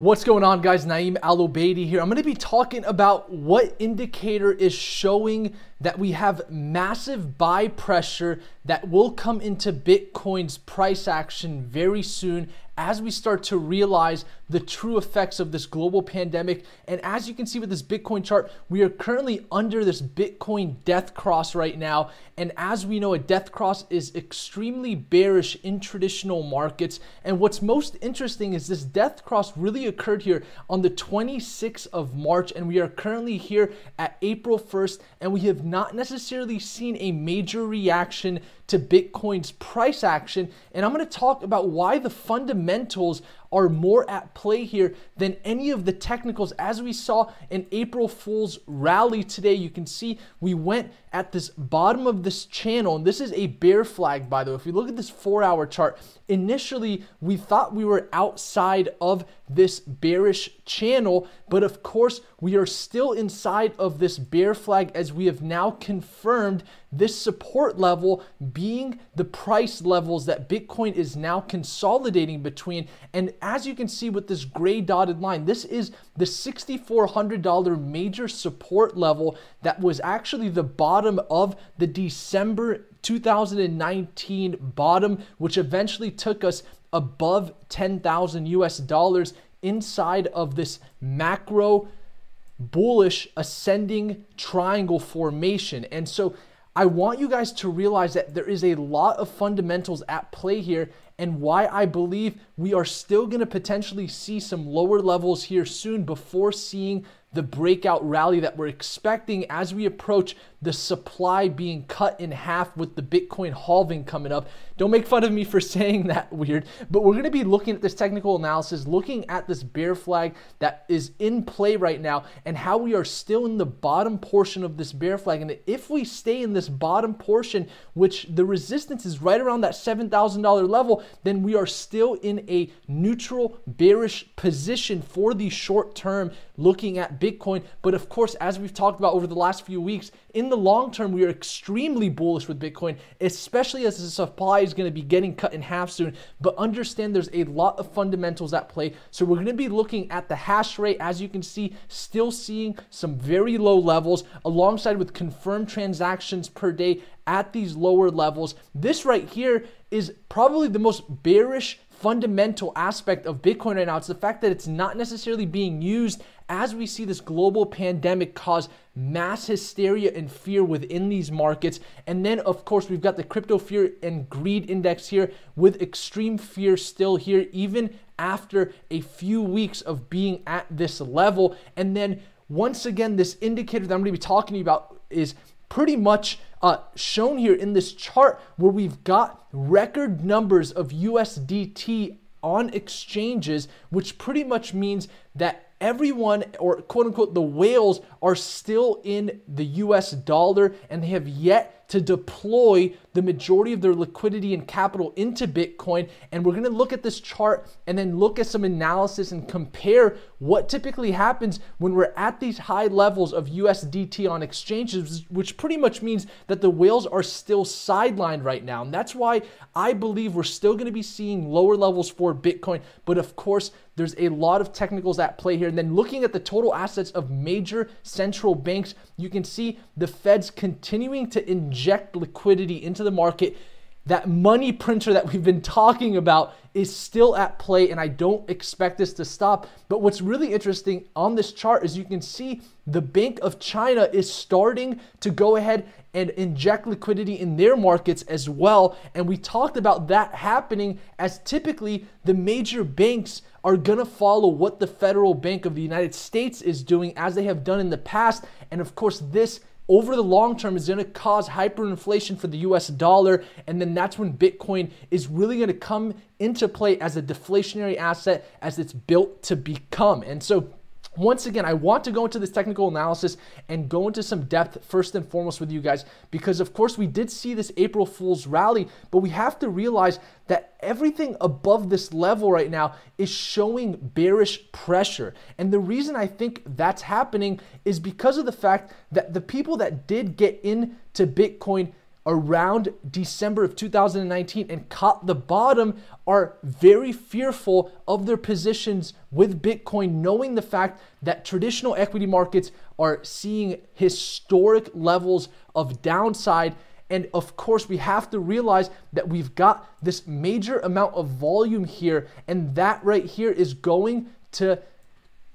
What's going on guys? Naeem Al-Obaidi here. I'm to be talking about what indicator is showing that we have massive buy pressure that will come into Bitcoin's price action very soon as we start to realize the true effects of this global pandemic. And as you can see with this Bitcoin chart, we are currently under this Bitcoin death cross right now. And as we know, a death cross is extremely bearish in traditional markets. And what's most interesting is this death cross really occurred here on the 26th of March. And we are currently here at April 1st. And we have not necessarily seen a major reaction to Bitcoin's price action. And I'm to talk about why the fundamentals are more at play here than any of the technicals. As we saw in April Fool's rally today, you can see we went at this bottom of this channel, and this is a bear flag, by the way. If you look at this four hour chart, initially we thought we were outside of this bearish channel, but of course, we are still inside of this bear flag as we have now confirmed this support level being the price levels that Bitcoin is now consolidating between. And as you can see with this gray dotted line, this is the $6,400 major support level that was actually the bottom of the December 2019 bottom, which eventually took us above 10,000 US dollars inside of this macro bullish ascending triangle formation. And so I want you guys to realize that there is a lot of fundamentals at play here and why I believe we are still going to potentially see some lower levels here soon before seeing the breakout rally that we're expecting as we approach the supply being cut in half with the Bitcoin halving coming up. Don't make fun of me for saying that weird, but we're to be looking at this technical analysis, looking at this bear flag that is in play right now and how we are still in the bottom portion of this bear flag. And if we stay in this bottom portion, which the resistance is right around that $7,000 level, then we are still in a neutral bearish position for the short term looking at Bitcoin. But of course, as we've talked about over the last few weeks, in the long term, we are extremely bullish with Bitcoin, especially as the supply is going to be getting cut in half soon. But understand there's a lot of fundamentals at play. So we're going to be looking at the hash rate, as you can see, still seeing some very low levels alongside with confirmed transactions per day at these lower levels. This right here is probably the most bearish fundamental aspect of Bitcoin right now. It's the fact that it's not necessarily being used as we see this global pandemic cause mass hysteria and fear within these markets. And then, of course, we've got the crypto fear and greed index here with extreme fear still here, even after a few weeks of being at this level. And then, once again, this indicator that I'm going to be talking about is pretty much uh, shown here in this chart where we've got record numbers of USDT on exchanges, which pretty much means that everyone, or quote unquote, the whales are still in the US dollar and they have yet to deploy the majority of their liquidity and capital into Bitcoin. And we're gonna look at this chart and then look at some analysis and compare what typically happens when we're at these high levels of USDT on exchanges, which pretty much means that the whales are still sidelined right now. And that's why I believe we're still gonna be seeing lower levels for Bitcoin. But of course, there's a lot of technicals at play here. And then looking at the total assets of major central banks, you can see the Fed's continuing to inject liquidity into the market. That money printer that we've been talking about is still at play, and I don't expect this to stop. But what's really interesting on this chart is you can see the Bank of China is starting to go ahead and inject liquidity in their markets as well. And we talked about that happening as typically the major banks are going to follow what the Federal Bank of the United States is doing as they have done in the past. And of course, this over the long term is going to cause hyperinflation for the US dollar. And then that's when Bitcoin is really going to come into play as a deflationary asset as it's built to become. And so once again, I want to go into this technical analysis and go into some depth first and foremost with you guys because, of course, we did see this April Fool's rally, but we have to realize that everything above this level right now is showing bearish pressure. And the reason I think that's happening is because of the fact that the people that did get into Bitcoin around December of 2019 and caught the bottom are very fearful of their positions with Bitcoin, knowing the fact that traditional equity markets are seeing historic levels of downside. And of course, we have to realize that we've got this major amount of volume here, and that right here is going to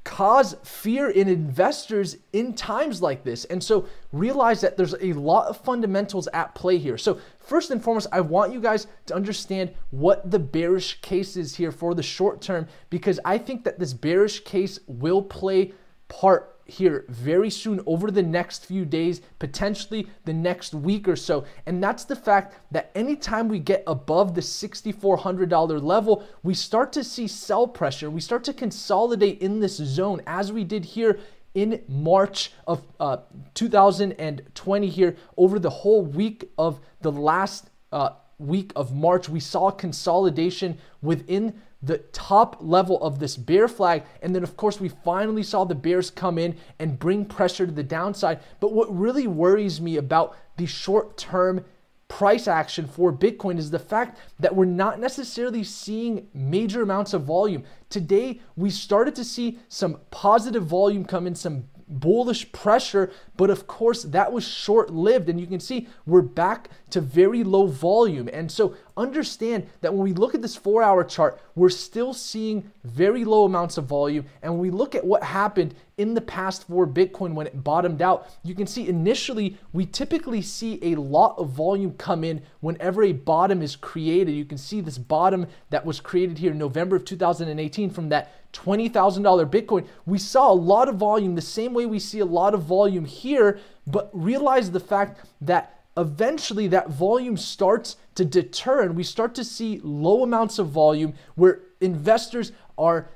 cause fear in investors in times like this. And so realize that there's a lot of fundamentals at play here. So, first and foremost, I want you guys to understand what the bearish case is here for the short term because I think that this bearish case will play part here very soon over the next few days, potentially the next week or so. And that's the fact that anytime we get above the $6,400 level, we start to see sell pressure. We start to consolidate in this zone as we did here in March of uh, 2020 here over the whole week of the last uh, week of March. We saw consolidation within the top level of this bear flag. And then, of course, we finally saw the bears come in and bring pressure to the downside. But what really worries me about the short term price action for Bitcoin is the fact that we're not necessarily seeing major amounts of volume. Today, we started to see some positive volume come in, some bullish pressure, but of course that was short lived. And you can see we're back to very low volume. And so understand that when we look at this four hour chart, we're still seeing very low amounts of volume. And when we look at what happened in the past for Bitcoin when it bottomed out, you can see initially we typically see a lot of volume come in whenever a bottom is created. You can see this bottom that was created here in November of 2018 from that $20,000 Bitcoin. We saw a lot of volume the same way we see a lot of volume here, but realize the fact that eventually that volume starts to deter and we start to see low amounts of volume where investors are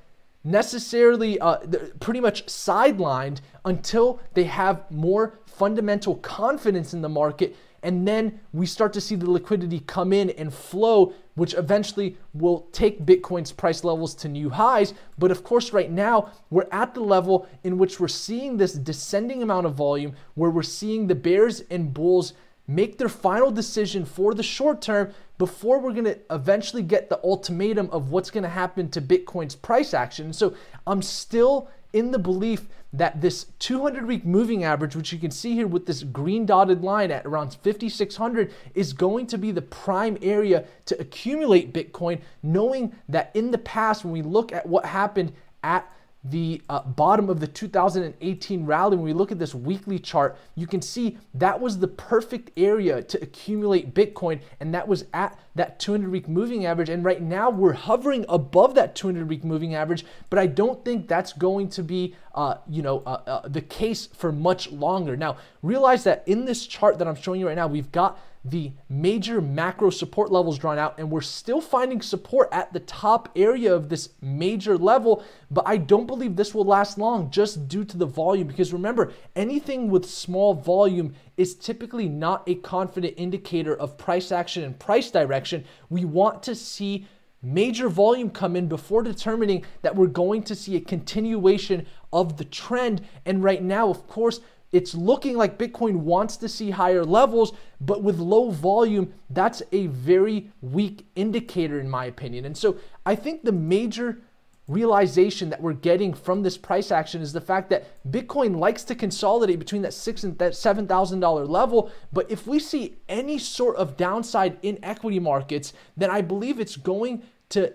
necessarily uh, pretty much sidelined until they have more fundamental confidence in the market and then we start to see the liquidity come in and flow which eventually will take bitcoin's price levels to new highs. But of course right now we're at the level in which we're seeing this descending amount of volume where we're seeing the bears and bulls make their final decision for the short term before we're going to eventually get the ultimatum of what's going to happen to Bitcoin's price action. So I'm still in the belief that this 200 week moving average, which you can see here with this green dotted line at around 5,600, is going to be the prime area to accumulate Bitcoin, knowing that in the past, when we look at what happened at the uh, bottom of the 2018 rally, when we look at this weekly chart, you can see that was the perfect area to accumulate Bitcoin, and that was at that 200 week moving average. And right now we're hovering above that 200 week moving average, but I don't think that's going to be, uh, you know, uh, uh the case for much longer. Now, realize that in this chart that I'm showing you right now, we've got the major macro support levels drawn out, and we're still finding support at the top area of this major level. But I don't believe this will last long just due to the volume. Because remember, anything with small volume is typically not a confident indicator of price action and price direction. We want to see major volume come in before determining that we're going to see a continuation of the trend. And right now, of course, it's looking like Bitcoin wants to see higher levels, but with low volume, that's a very weak indicator, in my opinion. And so I think the major realization that we're getting from this price action is the fact that Bitcoin likes to consolidate between that six and that seven thousand dollar level. But if we see any sort of downside in equity markets, then I believe it's going to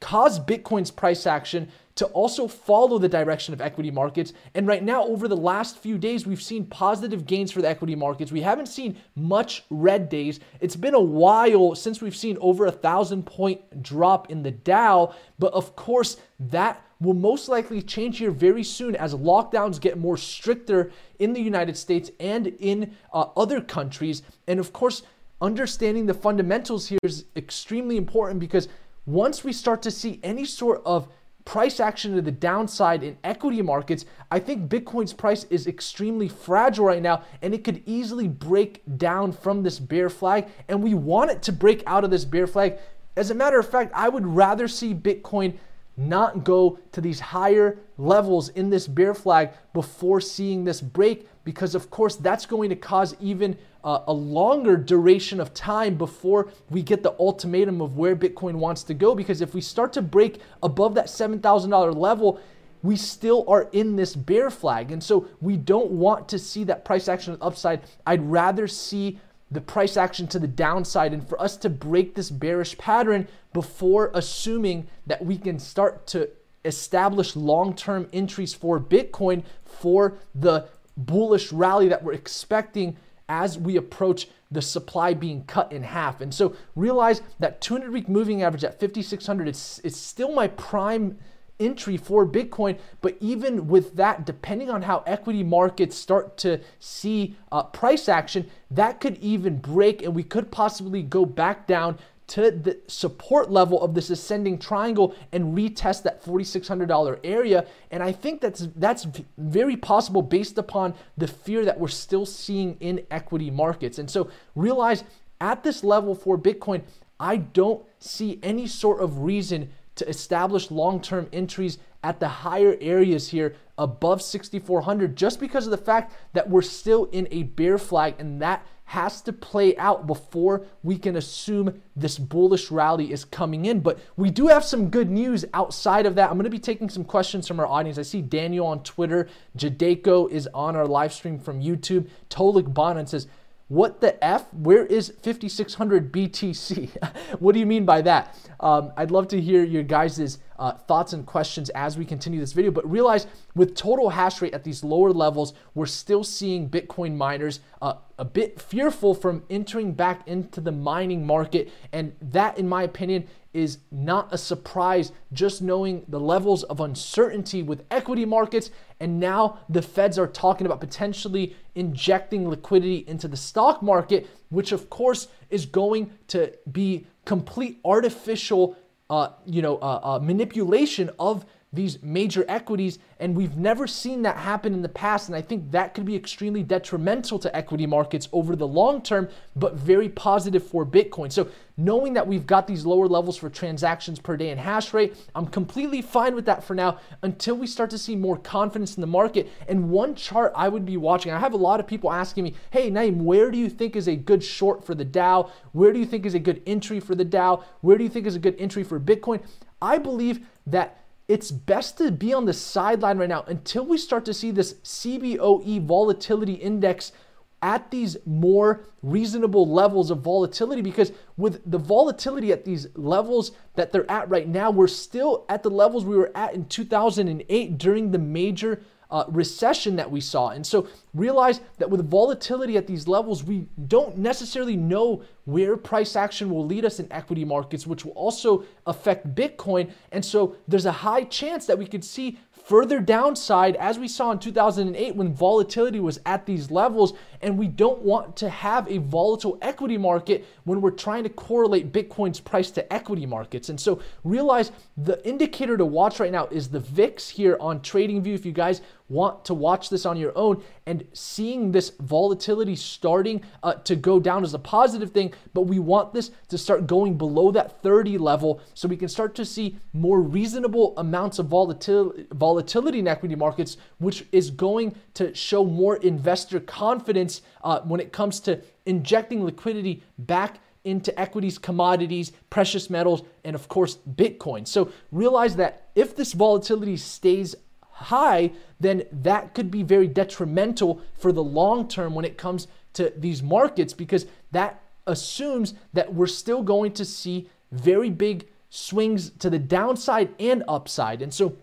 cause Bitcoin's price action to also follow the direction of equity markets. And right now, over the last few days, we've seen positive gains for the equity markets. We haven't seen much red days. It's been a while since we've seen over a thousand point drop in the Dow. But of course, that will most likely change here very soon as lockdowns get more stricter in the United States and in uh, other countries. And of course, understanding the fundamentals here is extremely important because once we start to see any sort of price action to the downside in equity markets, I think Bitcoin's price is extremely fragile right now and it could easily break down from this bear flag. And we want it to break out of this bear flag. As a matter of fact, I would rather see Bitcoin not go to these higher levels in this bear flag before seeing this break because of course that's going to cause even uh, a longer duration of time before we get the ultimatum of where bitcoin wants to go because if we start to break above that $7000 level we still are in this bear flag. And so we don't want to see that price action upside. I'd rather see the price action to the downside and for us to break this bearish pattern before assuming that we can start to establish long-term entries for Bitcoin for the bullish rally that we're expecting as we approach the supply being cut in half. And so realize that 200 week moving average at 5600 it's it's still my prime entry for Bitcoin. But even with that, depending on how equity markets start to see uh, price action, that could even break and we could possibly go back down to the support level of this ascending triangle and retest that $4600 area. And I think that's that's very possible based upon the fear that we're still seeing in equity markets. And so realize at this level for Bitcoin I don't see any sort of reason to establish long term entries at the higher areas here above 6,400 just because of the fact that we're still in a bear flag and that has to play out before we can assume this bullish rally is coming in. But we do have some good news outside of that. I'm going to be taking some questions from our audience. I see Daniel on Twitter. Jadeko is on our live stream from YouTube. Tolik Bonan says, what the F? Where is 5600 BTC? what do you mean by that? Um, I'd love to hear your guys' uh, thoughts and questions as we continue this video. But realize with total hash rate at these lower levels, we're still seeing Bitcoin miners uh, a bit fearful from entering back into the mining market. And that, in my opinion, is not a surprise just knowing the levels of uncertainty with equity markets. And now the feds are talking about potentially injecting liquidity into the stock market, which of course is going to be complete artificial, uh, you know, uh, uh, manipulation of these major equities, and we've never seen that happen in the past. And I think that could be extremely detrimental to equity markets over the long term, but very positive for Bitcoin. So, knowing that we've got these lower levels for transactions per day and hash rate, I'm completely fine with that for now until we start to see more confidence in the market. And one chart I would be watching, I have a lot of people asking me, hey, Naeem, where do you think is a good short for the Dow? Where do you think is a good entry for the Dow? Where do you think is a good entry for Bitcoin? I believe that it's best to be on the sideline right now until we start to see this CBOE volatility index at these more reasonable levels of volatility because with the volatility at these levels that they're at right now we're still at the levels we were at in 2008 during the major uh, recession that we saw. And so realize that with volatility at these levels, we don't necessarily know where price action will lead us in equity markets, which will also affect Bitcoin. And so there's a high chance that we could see further downside as we saw in 2008 when volatility was at these levels and we don't want to have a volatile equity market when we're trying to correlate bitcoin's price to equity markets. And so realize the indicator to watch right now is the vix here on tradingview if you guys want to watch this on your own. And seeing this volatility starting uh, to go down is a positive thing but we want this to start going below that 30 level so we can start to see more reasonable amounts of volatility volatility in equity markets, which is going to show more investor confidence uh, when it comes to injecting liquidity back into equities, commodities, precious metals, and of course, Bitcoin. So realize that if this volatility stays high, then that could be very detrimental for the long term when it comes to these markets because that assumes that we're still going to see very big swings to the downside and upside. And so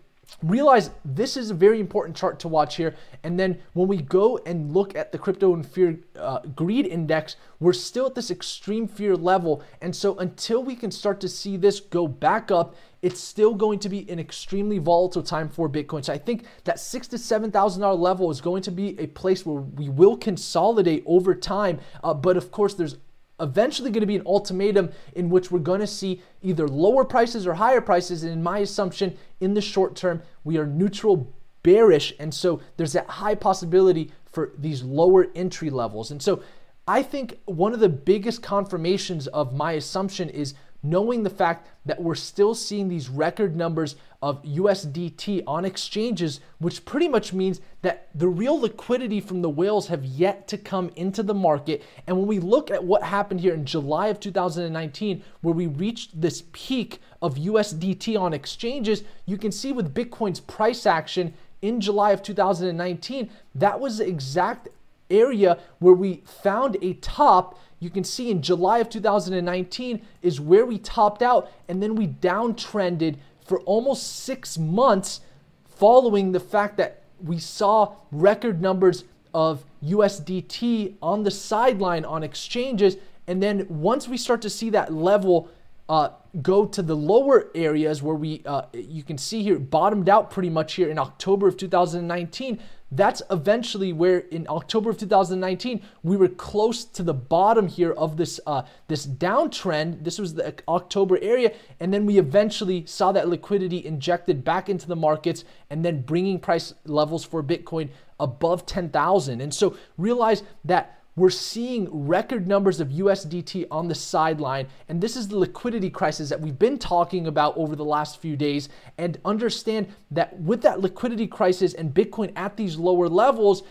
realize this is a very important chart to watch here. And then when we go and look at the crypto and fear uh, greed index, we're still at this extreme fear level. And so until we can start to see this go back up, it's still going to be an extremely volatile time for Bitcoin. So I think that six to seven thousand dollar level is going to be a place where we will consolidate over time. Uh, but of course, there's eventually going to be an ultimatum in which we're going to see either lower prices or higher prices. And in my assumption, in the short term, we are neutral bearish. And so there's that high possibility for these lower entry levels. And so I think one of the biggest confirmations of my assumption is knowing the fact that we're still seeing these record numbers of USDT on exchanges, which pretty much means that the real liquidity from the whales have yet to come into the market. And when we look at what happened here in July of 2019, where we reached this peak of USDT on exchanges, you can see with Bitcoin's price action in July of 2019, that was the exact area where we found a top you can see in July of 2019 is where we topped out and then we downtrended for almost six months following the fact that we saw record numbers of USDT on the sideline on exchanges. And then once we start to see that level uh, go to the lower areas where we, uh, you can see here, bottomed out pretty much here in October of 2019, that's eventually where in October of 2019 we were close to the bottom here of this uh, this downtrend. This was the October area, and then we eventually saw that liquidity injected back into the markets, and then bringing price levels for Bitcoin above 10,000. And so realize that we're seeing record numbers of USDT on the sideline. And this is the liquidity crisis that we've been talking about over the last few days. And understand that with that liquidity crisis and Bitcoin at these lower levels,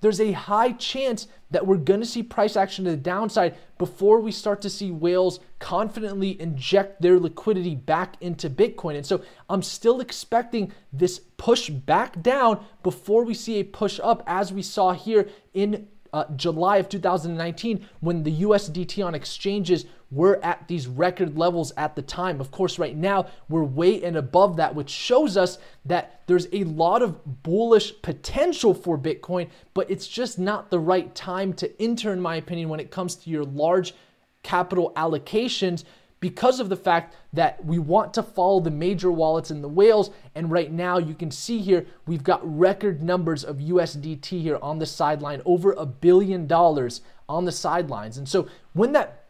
there's a high chance that we're going to see price action to the downside before we start to see whales confidently inject their liquidity back into Bitcoin. And so I'm still expecting this push back down before we see a push up as we saw here in uh, July of 2019 when the USDT on exchanges were at these record levels at the time. Of course, right now we're way and above that, which shows us that there's a lot of bullish potential for Bitcoin, but it's just not the right time to enter, in my opinion, when it comes to your large capital allocations because of the fact that we want to follow the major wallets and the whales. And right now, you can see here, we've got record numbers of USDT here on the sideline, over a billion dollars on the sidelines. And so when that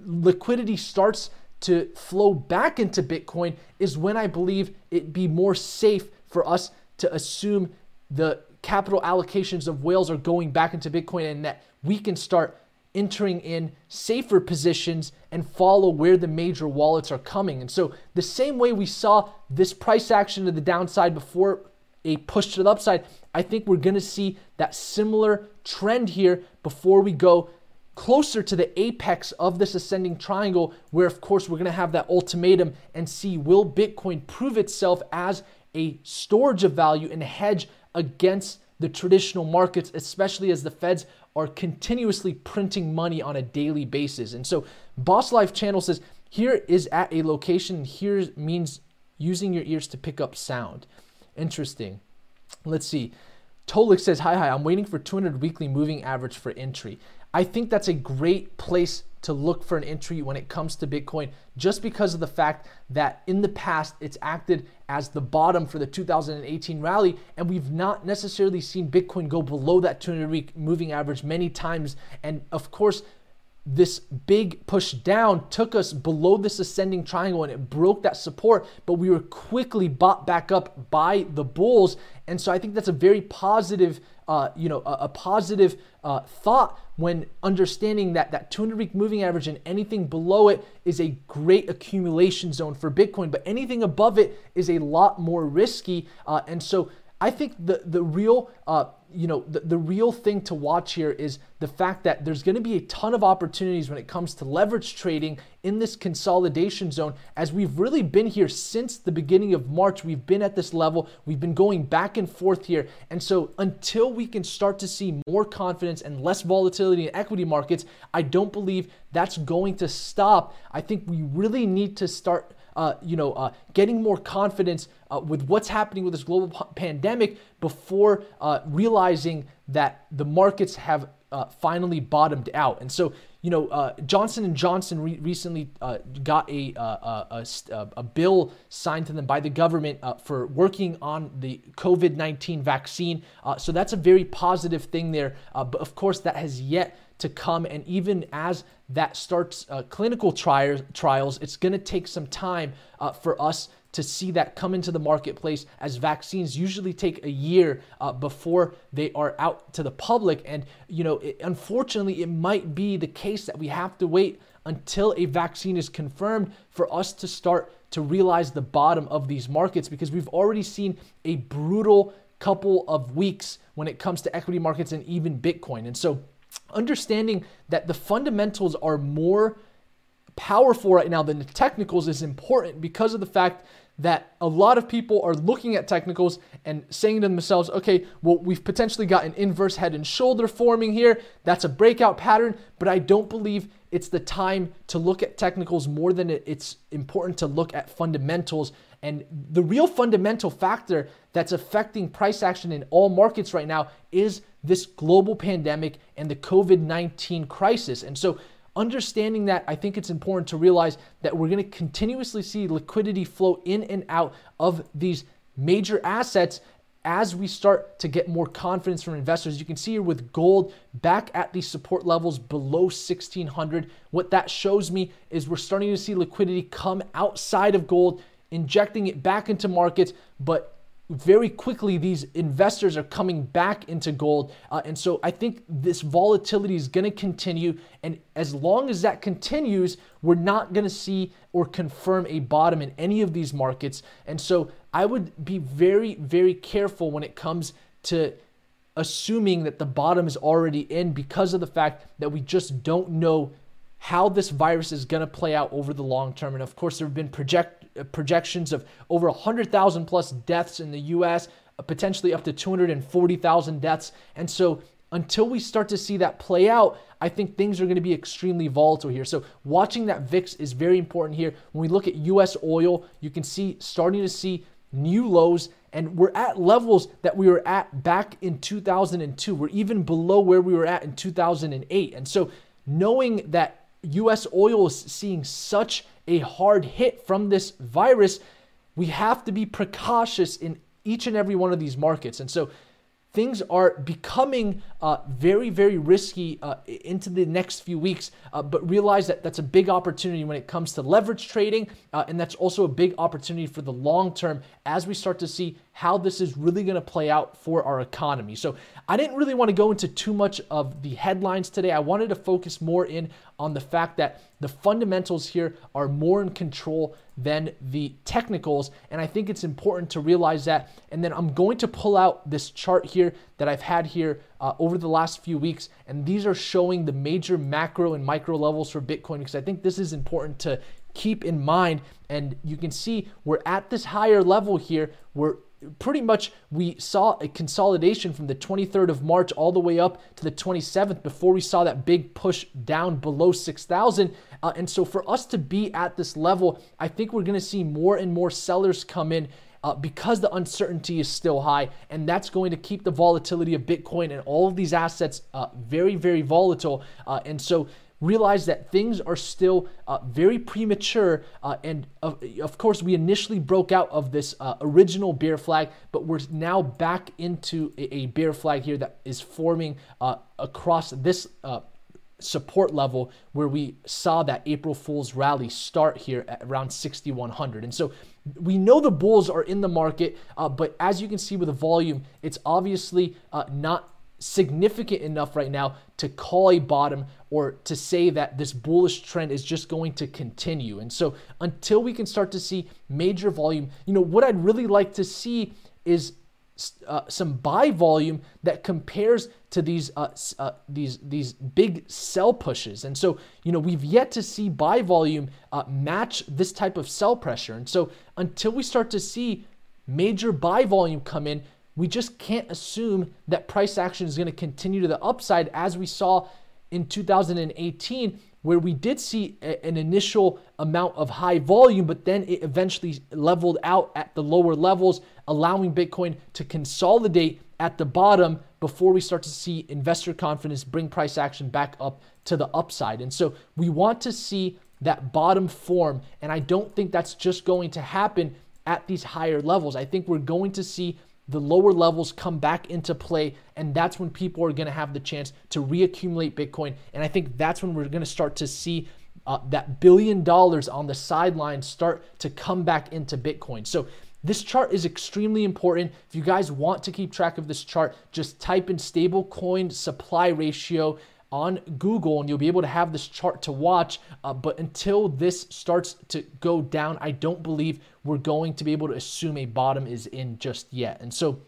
liquidity starts to flow back into Bitcoin, is when I believe it'd be more safe for us to assume the capital allocations of whales are going back into Bitcoin and that we can start entering in safer positions and follow where the major wallets are coming. And so, the same way we saw this price action to the downside before a push to the upside, I think we're going to see that similar trend here before we go closer to the apex of this ascending triangle, where, of course, we're going to have that ultimatum and see will Bitcoin prove itself as a storage of value and hedge against the traditional markets, especially as the feds are continuously printing money on a daily basis. And so Boss Life channel says, here is at a location, here means using your ears to pick up sound. Interesting. Let's see. Tolik says, hi, hi, I'm waiting for 200 weekly moving average for entry. I think that's a great place to look for an entry when it comes to Bitcoin, just because of the fact that in the past it's acted as the bottom for the 2018 rally, and we've not necessarily seen Bitcoin go below that 200 week moving average many times. And of course, this big push down took us below this ascending triangle and it broke that support, but we were quickly bought back up by the bulls. And so I think that's a very positive, uh, you know, a, a positive uh, thought when understanding that that 200 week moving average and anything below it is a great accumulation zone for Bitcoin, but anything above it is a lot more risky. Uh, and so I think the the real uh, you know the, the real thing to watch here is the fact that there's going to be a ton of opportunities when it comes to leverage trading in this consolidation zone. As we've really been here since the beginning of March we've been at this level we've been going back and forth here. And so until we can start to see more confidence and less volatility in equity markets I don't believe that's going to stop. I think we really need to start uh, you know, uh, getting more confidence uh, with what's happening with this global p- pandemic before uh, realizing that the markets have uh, finally bottomed out. And so, you know, Johnson and Johnson re- recently got a, a, a, a, bill signed to them by the government for working on the COVID 19 vaccine. so that's a very positive thing there. but of course, that has yet to come. And even as that starts uh, clinical tri- trials, it's going to take some time uh, for us to see that come into the marketplace as vaccines usually take a year uh, before they are out to the public. And, you know, it, unfortunately, it might be the case that we have to wait until a vaccine is confirmed for us to start to realize the bottom of these markets because we've already seen a brutal couple of weeks when it comes to equity markets and even Bitcoin. And so understanding that the fundamentals are more powerful right now than the technicals is important because of the fact that a lot of people are looking at technicals and saying to themselves, okay, well, we've potentially got an inverse head and shoulder forming here. That's a breakout pattern, but I don't believe it's the time to look at technicals more than it's important to look at fundamentals. And the real fundamental factor that's affecting price action in all markets right now is this global pandemic and the COVID 19 crisis. And so, understanding that, I think it's important to realize that we're going to continuously see liquidity flow in and out of these major assets as we start to get more confidence from investors. You can see here with gold back at these support levels below 1600. What that shows me is we're starting to see liquidity come outside of gold, injecting it back into markets, but very quickly these investors are coming back into gold. Uh, and so i think this volatility is going to continue. And as long as that continues we're not going to see or confirm a bottom in any of these markets. And so i would be very very careful when it comes to assuming that the bottom is already in because of the fact that we just don't know how this virus is going to play out over the long term and of course there have been project uh, projections of over 100,000 plus deaths in the US, uh, potentially up to 240,000 deaths. And so until we start to see that play out, I think things are going to be extremely volatile here. So watching that VIX is very important here. When we look at US oil, you can see starting to see new lows and we're at levels that we were at back in 2002. We're even below where we were at in 2008. And so knowing that US oil is seeing such a hard hit from this virus, we have to be precautious in each and every one of these markets. And so things are becoming uh, very, very risky uh, into the next few weeks. Uh, but realize that that's a big opportunity when it comes to leverage trading. Uh, and that's also a big opportunity for the long term as we start to see how this is really going to play out for our economy. So I didn't really want to go into too much of the headlines today. I wanted to focus more in on the fact that the fundamentals here are more in control than the technicals. And I think it's important to realize that. And then I'm going to pull out this chart here that I've had here uh, over the last few weeks. And these are showing the major macro and micro levels for Bitcoin because I think this is important to keep in mind. And you can see we're at this higher level here. We're pretty much we saw a consolidation from the 23rd of March all the way up to the 27th before we saw that big push down below 6,000. Uh, and so for us to be at this level, I think we're going to see more and more sellers come in. Uh, because the uncertainty is still high, and that's going to keep the volatility of Bitcoin and all of these assets uh, very, very volatile. Uh, and so, realize that things are still uh, very premature. Uh, and of, of, course, we initially broke out of this uh, original bear flag, but we're now back into a, a bear flag here that is forming uh, across this uh, support level where we saw that April Fool's rally start here at around 6,100. And so we know the bulls are in the market, uh, but as you can see with the volume, it's obviously not significant enough right now to call a bottom or to say that this bullish trend is just going to continue. And so until we can start to see major volume, you know, what I'd really like to see is uh, some buy volume that compares to these uh, uh, these these big sell pushes, and so you know we've yet to see buy volume uh, match this type of sell pressure, and so until we start to see major buy volume come in, we just can't assume that price action is going to continue to the upside as we saw in 2018 where we did see a, an initial amount of high volume but then it eventually leveled out at the lower levels allowing bitcoin to consolidate at the bottom before we start to see investor confidence bring price action back up to the upside. And so we want to see that bottom form and i don't think that's just going to happen at these higher levels. I think we're going to see the lower levels come back into play. And that's when people are going to have the chance to reaccumulate Bitcoin. And I think that's when we're going to start to see uh, that billion dollars on the sideline start to come back into Bitcoin. So this chart is extremely important. If you guys want to keep track of this chart, just type in stable coin supply ratio on Google and you'll be able to have this chart to watch. Uh, but until this starts to go down, I don't believe we're going to be able to assume a bottom is in just yet. And so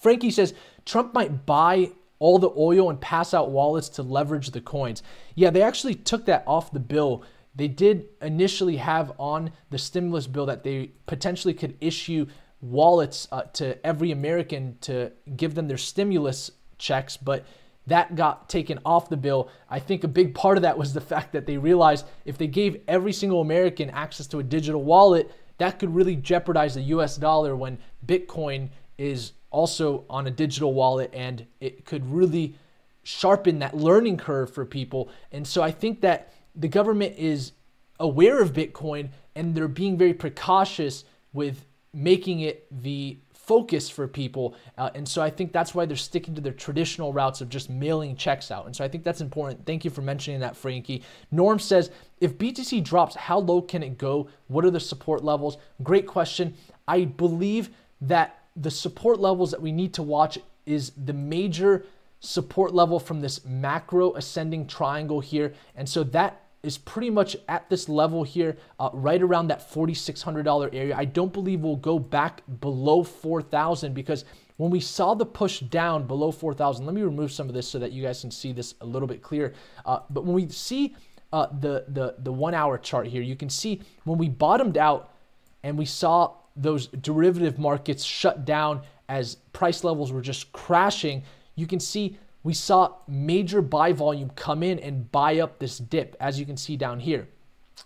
Frankie says Trump might buy all the oil and pass out wallets to leverage the coins. Yeah, they actually took that off the bill. They did initially have on the stimulus bill that they potentially could issue wallets uh, to every American to give them their stimulus checks, but that got taken off the bill. I think a big part of that was the fact that they realized if they gave every single American access to a digital wallet, that could really jeopardize the US dollar when Bitcoin is also on a digital wallet and it could really sharpen that learning curve for people. And so I think that the government is aware of Bitcoin and they're being very precautious with making it the focus for people. Uh, and so I think that's why they're sticking to their traditional routes of just mailing checks out. And so I think that's important. Thank you for mentioning that, Frankie. Norm says, if BTC drops, how low can it go? What are the support levels? Great question. I believe that the support levels that we need to watch is the major support level from this macro ascending triangle here. And so that is pretty much at this level here, uh, right around that $4,600 area. I don't believe we'll go back below 4,000 because when we saw the push down below 4,000, let me remove some of this so that you guys can see this a little bit clearer. Uh, but when we see uh, the, the, the one hour chart here, you can see when we bottomed out and we saw those derivative markets shut down as price levels were just crashing, you can see we saw major buy volume come in and buy up this dip, as you can see down here.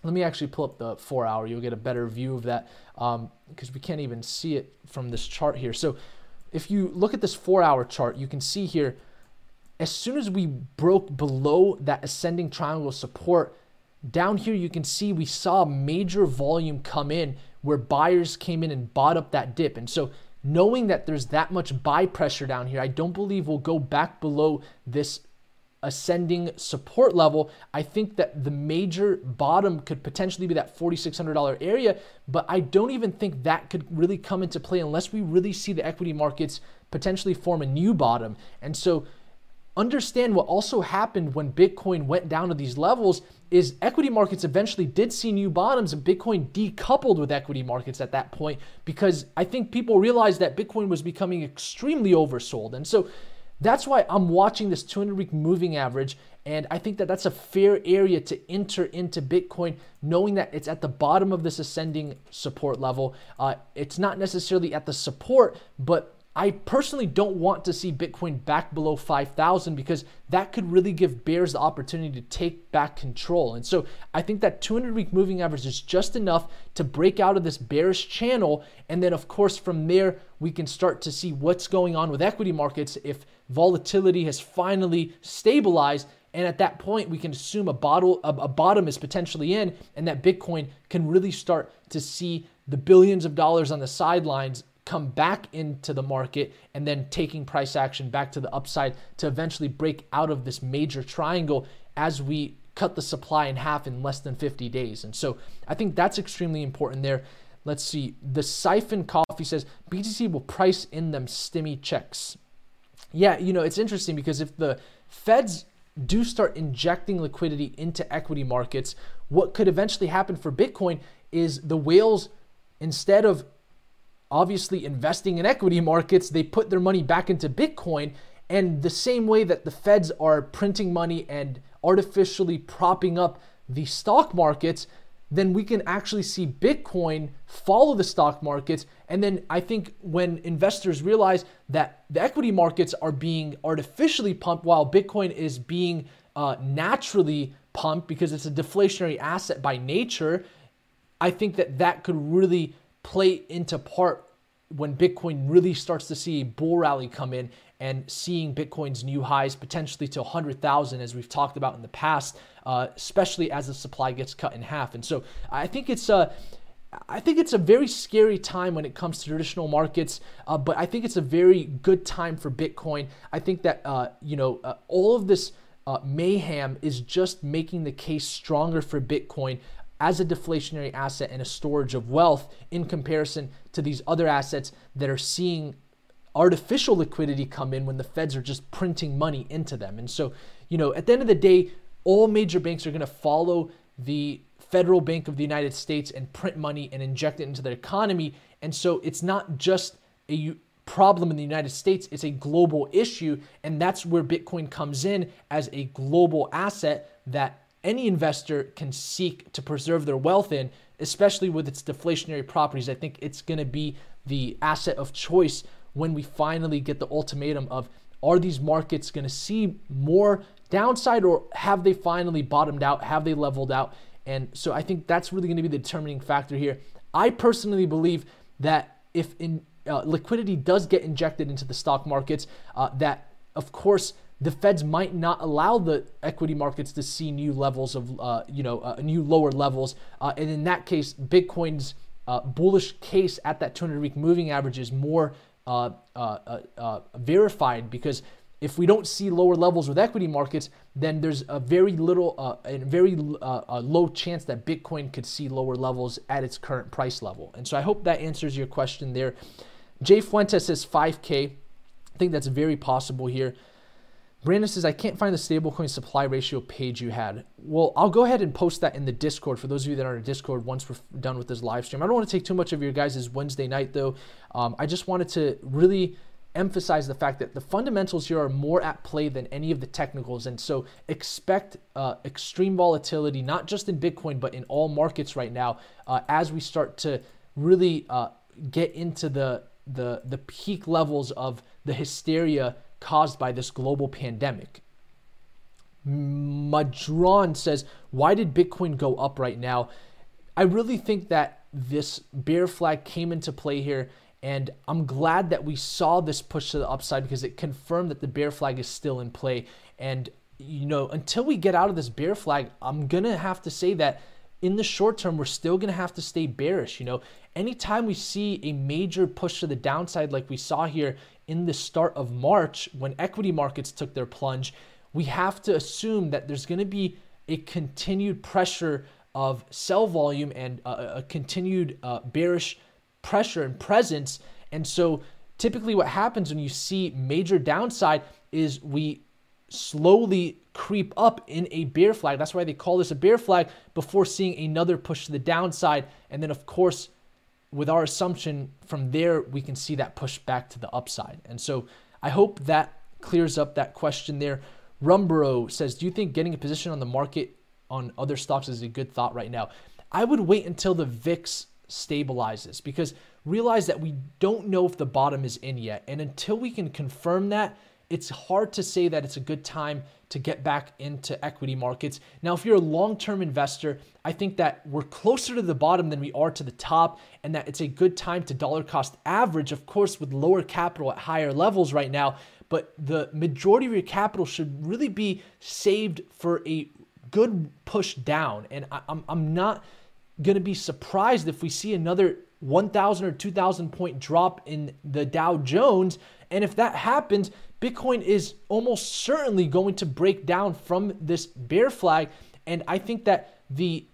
Let me actually pull up the four hour. You'll get a better view of that because um, we can't even see it from this chart here. So if you look at this four hour chart, you can see here, as soon as we broke below that ascending triangle support, down here you can see we saw major volume come in where buyers came in and bought up that dip. And so knowing that there's that much buy pressure down here, I don't believe we'll go back below this ascending support level. I think that the major bottom could potentially be that $4,600 area, but I don't even think that could really come into play unless we really see the equity markets potentially form a new bottom. And so understand what also happened when Bitcoin went down to these levels is equity markets eventually did see new bottoms and Bitcoin decoupled with equity markets at that point because I think people realized that Bitcoin was becoming extremely oversold. And so that's why I'm watching this 200 week moving average. And I think that that's a fair area to enter into Bitcoin, knowing that it's at the bottom of this ascending support level. Uh, it's not necessarily at the support, but I personally don't want to see Bitcoin back below 5,000 because that could really give bears the opportunity to take back control. And so I think that 200 week moving average is just enough to break out of this bearish channel. And then, of course, from there, we can start to see what's going on with equity markets if volatility has finally stabilized. And at that point, we can assume a, bottle, a, bottom is potentially in, and that Bitcoin can really start to see the billions of dollars on the sidelines come back into the market and then taking price action back to the upside to eventually break out of this major triangle as we cut the supply in half in less than 50 days. And so I think that's extremely important there. Let's see. The Siphon Coffee says BTC will price in them stimmy checks. Yeah, you know, it's interesting because if the feds do start injecting liquidity into equity markets, what could eventually happen for Bitcoin is the whales, instead of obviously investing in equity markets, they put their money back into Bitcoin. And the same way that the feds are printing money and artificially propping up the stock markets, then we can actually see Bitcoin follow the stock markets. And then I think when investors realize that the equity markets are being artificially pumped while Bitcoin is being uh, naturally pumped because it's a deflationary asset by nature, I think that that could really play into part when Bitcoin really starts to see a bull rally come in and seeing Bitcoin's new highs potentially to 100,000, as we've talked about in the past, uh, especially as the supply gets cut in half. And so I think it's a I think it's a very scary time when it comes to traditional markets, uh, but I think it's a very good time for Bitcoin. I think that uh, you know uh, all of this uh, mayhem is just making the case stronger for Bitcoin as a deflationary asset and a storage of wealth in comparison to these other assets that are seeing artificial liquidity come in when the feds are just printing money into them. And so, you know, at the end of the day, all major banks are going to follow the Federal Bank of the United States and print money and inject it into the economy. And so it's not just a problem in the United States, it's a global issue. And that's where Bitcoin comes in as a global asset that any investor can seek to preserve their wealth in, especially with its deflationary properties. I think it's going to be the asset of choice when we finally get the ultimatum of are these markets going to see more downside or have they finally bottomed out? Have they leveled out? And so I think that's really going to be the determining factor here. I personally believe that if in, uh, liquidity does get injected into the stock markets, uh, that of course the Feds might not allow the equity markets to see new levels of, uh, you know, uh, new lower levels. Uh, and in that case, Bitcoin's uh, bullish case at that 200 week moving average is more verified because if we don't see lower levels with equity markets, then there's a very little, uh, a very uh, low chance that Bitcoin could see lower levels at its current price level. And so I hope that answers your question there. Jay Fuentes says 5K. I think that's very possible here. Brandon says, I can't find the stablecoin supply ratio page you had. Well, I'll go ahead and post that in the Discord for those of you that are in Discord once we're done with this live stream. I don't want to take too much of your guys' Wednesday night, though. Um, I just wanted to really emphasize the fact that the fundamentals here are more at play than any of the technicals. And so expect uh, extreme volatility, not just in Bitcoin, but in all markets right now, uh, as we start to really uh, get into the, the, the peak levels of the hysteria caused by this global pandemic. Madron says, Why did Bitcoin go up right now? I really think that this bear flag came into play here and I'm glad that we saw this push to the upside because it confirmed that the bear flag is still in play. And, you know, until we get out of this bear flag, I'm going to have to say that in the short term, we're still going to have to stay bearish. You know, anytime we see a major push to the downside, like we saw here in the start of March when equity markets took their plunge, we have to assume that there's going to be a continued pressure of sell volume and a, a continued uh, bearish pressure and presence. And so typically what happens when you see major downside is we slowly creep up in a bear flag. That's why they call this a bear flag before seeing another push to the downside. And then, of course, with our assumption from there, we can see that push back to the upside. And so I hope that clears up that question there. Rumbro says, Do you think getting a position on the market on other stocks is a good thought right now? I would wait until the VIX stabilizes because realize that we don't know if the bottom is in yet. And until we can confirm that, it's hard to say that it's a good time to get back into equity markets. Now, if you're a long term investor, I think that we're closer to the bottom than we are to the top, and that it's a good time to dollar cost average, of course, with lower capital at higher levels right now. But the majority of your capital should really be saved for a good push down. And I, am I'm not going to be surprised if we see another 1,000 or 2,000 point drop in the Dow Jones. And if that happens, Bitcoin is almost certainly going to break down from this bear flag. And I think that the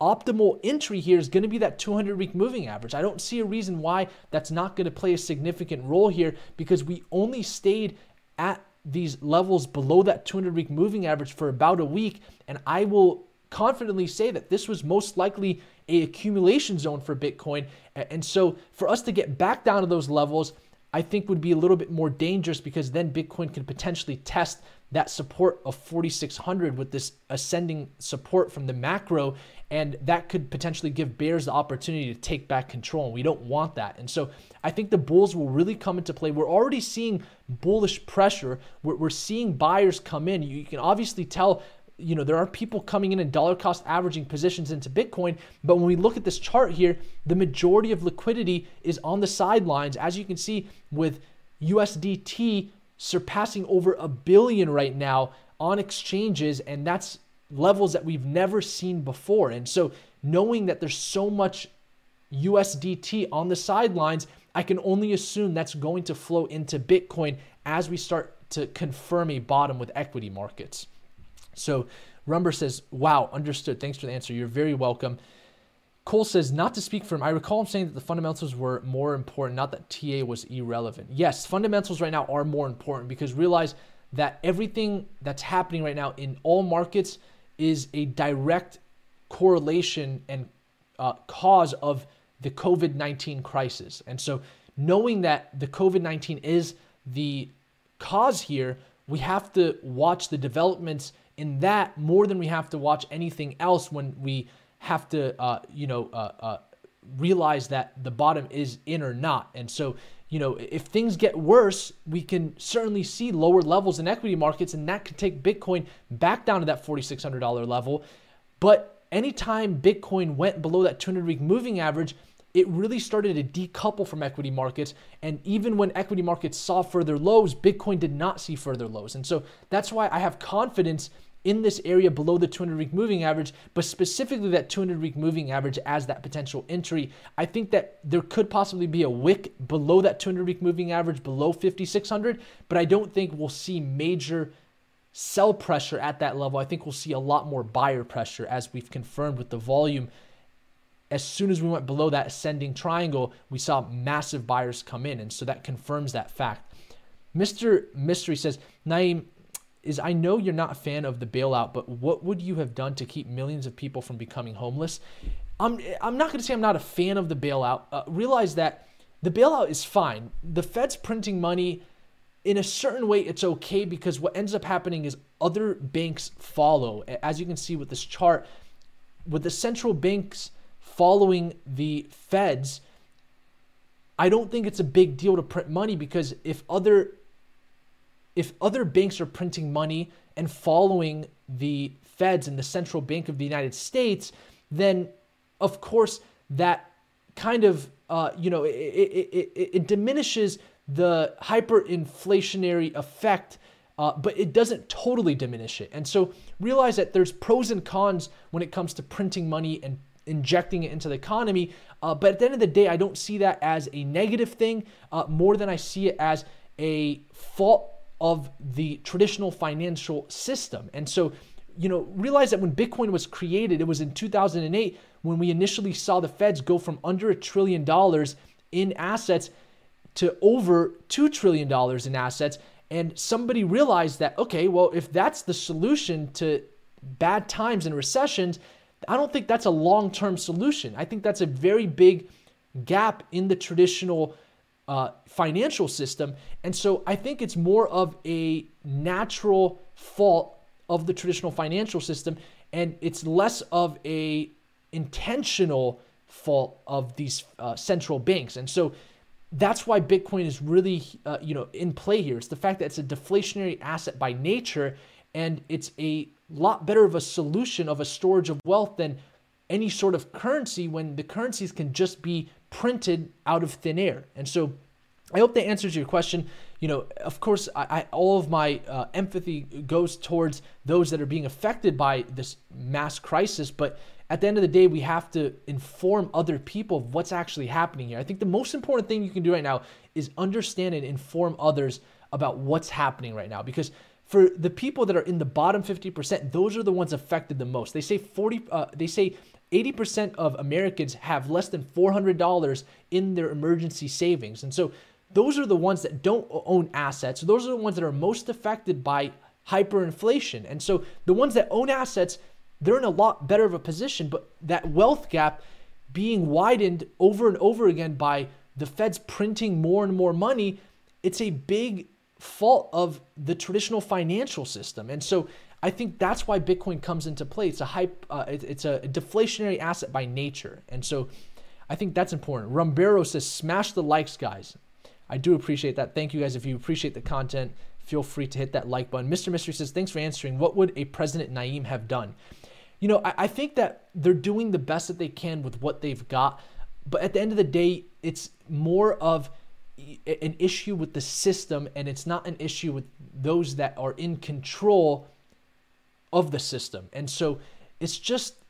optimal entry here is going to be that 200 week moving average. I don't see a reason why that's not going to play a significant role here because we only stayed at these levels below that 200 week moving average for about a week. And I will confidently say that this was most likely a accumulation zone for Bitcoin. And so for us to get back down to those levels, I think would be a little bit more dangerous because then Bitcoin could potentially test that support of 4600 with this ascending support from the macro and that could potentially give bears the opportunity to take back control and we don't want that. And so i think the bulls will really come into play. We're already seeing bullish pressure. We're, we're seeing buyers come in. You can obviously tell you know, there are people coming in and dollar cost averaging positions into Bitcoin. But when we look at this chart here, the majority of liquidity is on the sidelines, as you can see with USDT surpassing over a billion right now on exchanges. And that's levels that we've never seen before. And so knowing that there's so much USDT on the sidelines, I can only assume that's going to flow into Bitcoin as we start to confirm a bottom with equity markets. So Rumber says, wow, understood. Thanks for the answer. You're very welcome. Cole says, not to speak for him, I recall him saying that the fundamentals were more important, not that TA was irrelevant. Yes, fundamentals right now are more important because realize that everything that's happening right now in all markets is a direct correlation and uh, cause of the COVID 19 crisis. And so, knowing that the COVID 19 is the cause here, we have to watch the developments in that more than we have to watch anything else when we have to, uh, you know, uh, uh, realize that the bottom is in or not. And so, you know, if things get worse, we can certainly see lower levels in equity markets, and that could take Bitcoin back down to that $4,600 level. But anytime Bitcoin went below that 200 week moving average, it really started to decouple from equity markets. And even when equity markets saw further lows, Bitcoin did not see further lows. And so that's why I have confidence in this area below the 200 week moving average, but specifically that 200 week moving average as that potential entry. I think that there could possibly be a wick below that 200 week moving average, below 5,600, but I don't think we'll see major sell pressure at that level. I think we'll see a lot more buyer pressure as we've confirmed with the volume as soon as we went below that ascending triangle, we saw massive buyers come in. And so that confirms that fact. Mr. Mystery says, Naeem, is I know you're not a fan of the bailout, but what would you have done to keep millions of people from becoming homeless? I'm, I'm not going to say I'm not a fan of the bailout. Uh, realize that the bailout is fine. The Fed's printing money in a certain way, it's okay because what ends up happening is other banks follow. As you can see with this chart, with the central banks following the feds, I don't think it's a big deal to print money because if other if other banks are printing money and following the feds and the central bank of the United States, then of course that kind of uh, you know it, it, it, it diminishes the hyperinflationary effect uh, but it doesn't totally diminish it. And so realize that there's pros and cons when it comes to printing money and injecting it into the economy. Uh, but at the end of the day, I don't see that as a negative thing uh, more than I see it as a fault of the traditional financial system. And so, you know, realize that when Bitcoin was created, it was in 2008 when we initially saw the feds go from under a trillion dollars in assets to over $2 trillion in assets. And somebody realized that, okay, well, if that's the solution to bad times and recessions, I don't think that's a long term solution. I think that's a very big gap in the traditional uh, financial system. And so I think it's more of a natural fault of the traditional financial system, and it's less of a intentional fault of these uh, central banks. And so that's why Bitcoin is really, uh, you know, in play here. It's the fact that it's a deflationary asset by nature, and it's a lot better of a solution of a storage of wealth than any sort of currency when the currencies can just be printed out of thin air. And so I hope that answers your question. You know, of course, I, I all of my uh, empathy goes towards those that are being affected by this mass crisis, but at the end of the day, we have to inform other people of what's actually happening here. I think the most important thing you can do right now is understand and inform others about what's happening right now because for the people that are in the bottom 50%, those are the ones affected the most. They say 40 uh, they say 80% of Americans have less than $400 in their emergency savings. And so those are the ones that don't own assets. Those are the ones that are most affected by hyperinflation. And so the ones that own assets, they're in a lot better of a position, but that wealth gap being widened over and over again by the Fed's printing more and more money, it's a big fault of the traditional financial system. And so I think that's why Bitcoin comes into play. It's a hype, uh, it, it's a deflationary asset by nature. And so I think that's important. Rumbero says, smash the likes, guys. I do appreciate that. Thank you guys. If you appreciate the content, feel free to hit that like button. Mr. Mystery says, thanks for answering. What would a President Naeem have done? You know, I, I think that they're doing the best that they can with what they've got. But at the end of the day, it's more of an issue with the system and it's not an issue with those that are in control of the system. And so it's just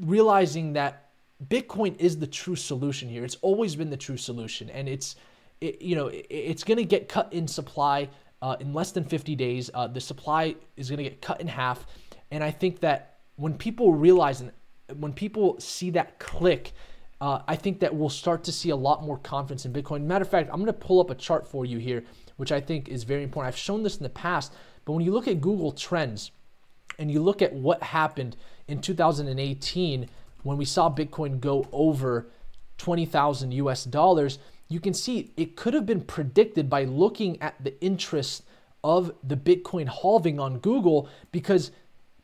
realizing that Bitcoin is the true solution here. It's always been the true solution and it's it, you know, it, it's going to get cut in supply uh, in less than 50 days. Uh, the supply is going to get cut in half. And I think that when people realize, and when people see that click, uh, I think that we'll start to see a lot more confidence in Bitcoin. Matter of fact, I'm going to pull up a chart for you here, which I think is very important. I've shown this in the past, but when you look at Google Trends and you look at what happened in 2018 when we saw Bitcoin go over 20,000 US dollars, you can see it could have been predicted by looking at the interest of the Bitcoin halving on Google because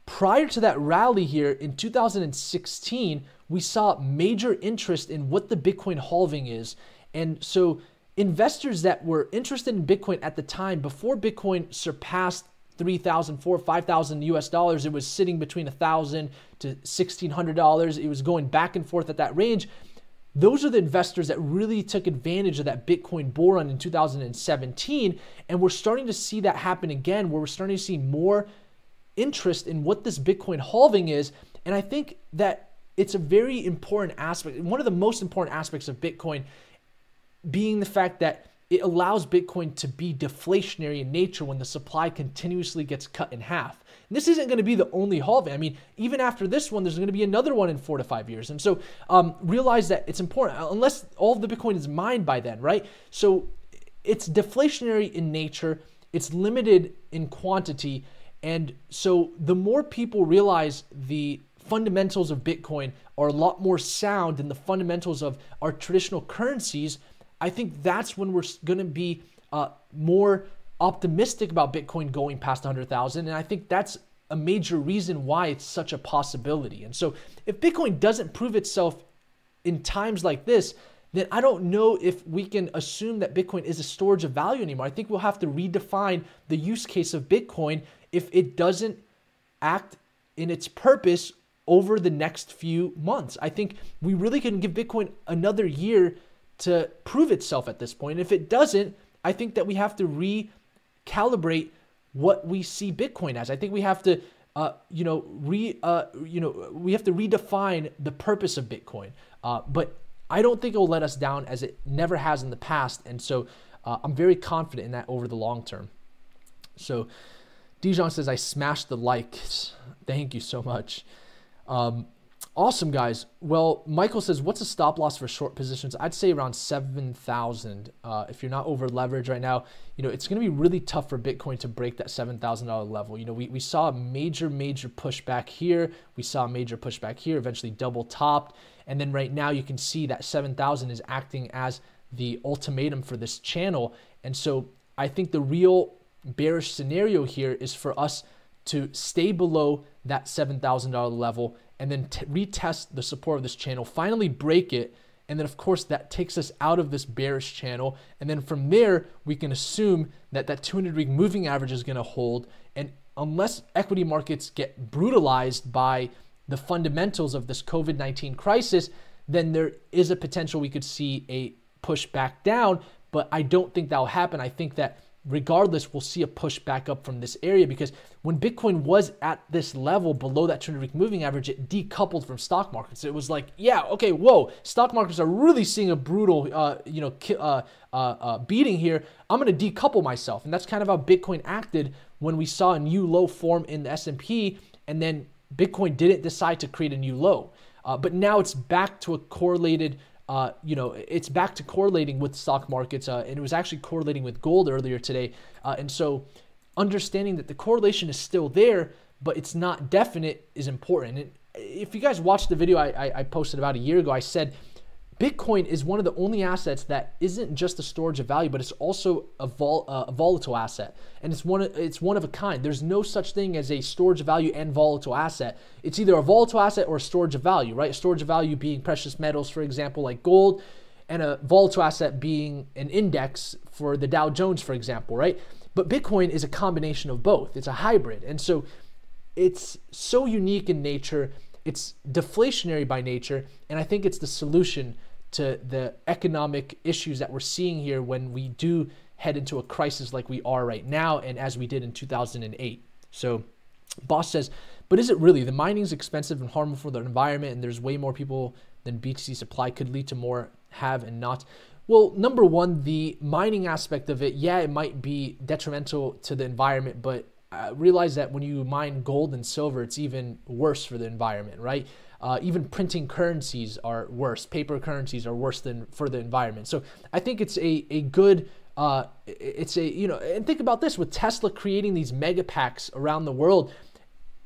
prior to that rally here in 2016, we saw major interest in what the Bitcoin halving is. And so investors that were interested in Bitcoin at the time before Bitcoin surpassed 3,000, 4, 5,000 US dollars, it was sitting between 1,000 to $1,600. It was going back and forth at that range. Those are the investors that really took advantage of that Bitcoin bull run in 2017. And we're starting to see that happen again, where we're starting to see more interest in what this Bitcoin halving is. And I think that it's a very important aspect. One of the most important aspects of Bitcoin being the fact that it allows Bitcoin to be deflationary in nature when the supply continuously gets cut in half. And this isn't going to be the only halving. I mean, even after this one, there's going to be another one in four to five years. And so um, realize that it's important, unless all of the Bitcoin is mined by then, right? So it's deflationary in nature, it's limited in quantity. And so the more people realize the fundamentals of Bitcoin are a lot more sound than the fundamentals of our traditional currencies, I think that's when we're going to be uh, more optimistic about Bitcoin going past 100,000. And I think that's a major reason why it's such a possibility. And so if Bitcoin doesn't prove itself in times like this, then I don't know if we can assume that Bitcoin is a storage of value anymore. I think we'll have to redefine the use case of Bitcoin if it doesn't act in its purpose over the next few months. I think we really can give Bitcoin another year to prove itself at this point. If it doesn't, I think that we have to recalibrate what we see Bitcoin as. I think we have to, uh, you know, re, uh, you know, we have to redefine the purpose of Bitcoin. Uh, but I don't think it will let us down as it never has in the past, and so uh, I'm very confident in that over the long term. So, Dijon says I smashed the likes. Thank you so much. Um, Awesome, guys. Well, Michael says, what's a stop loss for short positions? I'd say around 7,000. Uh, if you're not over leveraged right now, you know, it's going to be really tough for Bitcoin to break that $7,000 level. You know, we, we saw a major, major pushback here. We saw a major pushback here, eventually double topped. And then right now you can see that 7,000 is acting as the ultimatum for this channel. And so I think the real bearish scenario here is for us to stay below that $7,000 level and then t- retest the support of this channel, finally break it. And then, of course, that takes us out of this bearish channel. And then from there, we can assume that that 200 week moving average is going to hold. And unless equity markets get brutalized by the fundamentals of this COVID 19 crisis, then there is a potential we could see a push back down. But I don't think that will happen. I think that regardless, we'll see a push back up from this area because when Bitcoin was at this level below that 200 week moving average, it decoupled from stock markets. It was like, yeah, okay, whoa, stock markets are really seeing a brutal, uh, you know, uh, uh, uh, beating here. I'm going to decouple myself, and that's kind of how Bitcoin acted when we saw a new low form in the S&P, and then Bitcoin didn't decide to create a new low. Uh, but now it's back to a correlated uh, you know, it's back to correlating with stock markets, uh, and it was actually correlating with gold earlier today. Uh, and so, understanding that the correlation is still there, but it's not definite, is important. And if you guys watched the video I, I posted about a year ago, I said Bitcoin is one of the only assets that isn't just a storage of value, but it's also a, vol- uh, a volatile asset, and it's one of, it's one of a kind. There's no such thing as a storage of value and volatile asset. It's either a volatile asset or a storage of value, right? A storage of value being precious metals, for example, like gold, and a volatile asset being an index for the Dow Jones, for example, right? But Bitcoin is a combination of both. It's a hybrid, and so it's so unique in nature. It's deflationary by nature, and I think it's the solution to the economic issues that we're seeing here when we do head into a crisis like we are right now and as we did in 2008. So, Boss says, but is it really? The mining is expensive and harmful for the environment, and there's way more people than BTC supply could lead to more have and not. Well, number one, the mining aspect of it, yeah, it might be detrimental to the environment, but uh, realize that when you mine gold and silver, it's even worse for the environment, right? Uh, even printing currencies are worse. Paper currencies are worse than for the environment. So I think it's a, a good uh, it's a you know and think about this with tesla creating these mega packs around the world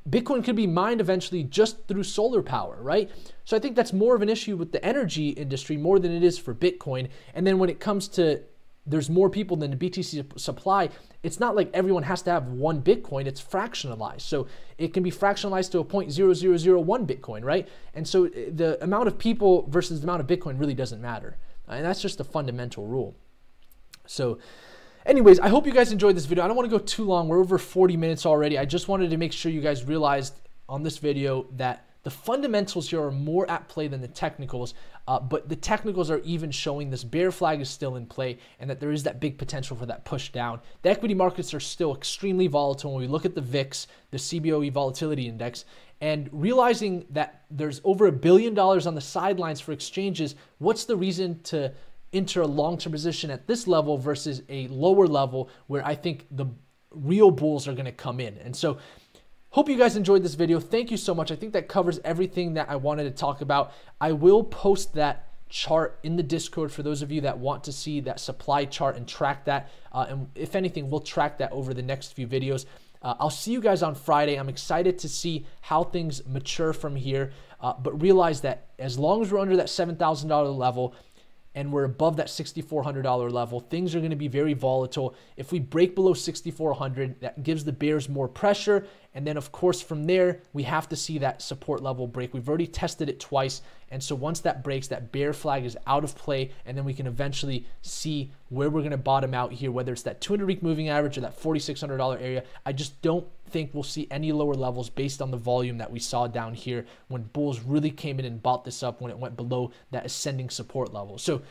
bitcoin could be mined eventually just through solar power right so i think that's more of an issue with the energy industry more than it is for bitcoin and then when it comes to there's more people than the BTC supply, it's not like everyone has to have one Bitcoin, it's fractionalized. So it can be fractionalized to a 0.0001 Bitcoin, right? And so eh, the amount of people versus the amount of Bitcoin really doesn't matter. And that's just a fundamental rule. So, anyways, I hope you guys enjoyed this video. I don't want to go too long. We're over 40 minutes already. I just wanted to make sure you guys realized on this video that the fundamentals here are more at play than the technicals, uh, but the technicals are even showing this bear flag is still in play and that there is that big potential for that push down. The equity markets are still extremely volatile when we look at the VIX, the CBOE volatility index, and realizing that there's over a billion dollars on the sidelines for exchanges, what's the reason to enter a long term position at this level versus a lower level where I think the real bulls are going to come in? And so, Hope you guys enjoyed this video. Thank you so much. I think that covers everything that I wanted to talk about. I will post that chart in the Discord for those of you that want to see that supply chart and track that. Uh, and if anything, we'll track that over the next few videos. Uh, I'll see you guys on Friday. I'm excited to see how things mature from here. Uh, but realize that as long as we're under that $7,000 level, and we're above that $6,400 level, things are going to be very volatile. If we break below 6,400, that gives the bears more pressure. And then, of course, from there, we have to see that support level break. We've already tested it twice. And so once that breaks, that bear flag is out of play. And then we can eventually see where we're going to bottom out here, whether it's that 200 week moving average or that $4,600 area. I just don't think we'll see any lower levels based on the volume that we saw down here when bulls really came in and bought this up when it went below that ascending support level. So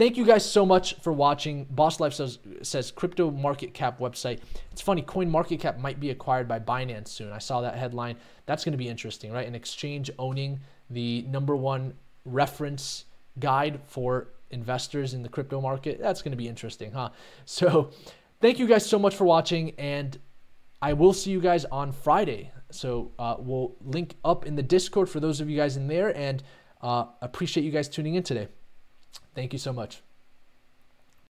Thank you guys so much for watching. Boss Life says, says crypto market cap website. It's funny, Coin Market Cap might be acquired by Binance soon. I saw that headline. That's going to be interesting, right? An exchange owning the number one reference guide for investors in the crypto market. That's going to be interesting, huh? So, thank you guys so much for watching, and I will see you guys on Friday. So uh, we'll link up in the Discord for those of you guys in there, and uh, appreciate you guys tuning in today. Thank you so much.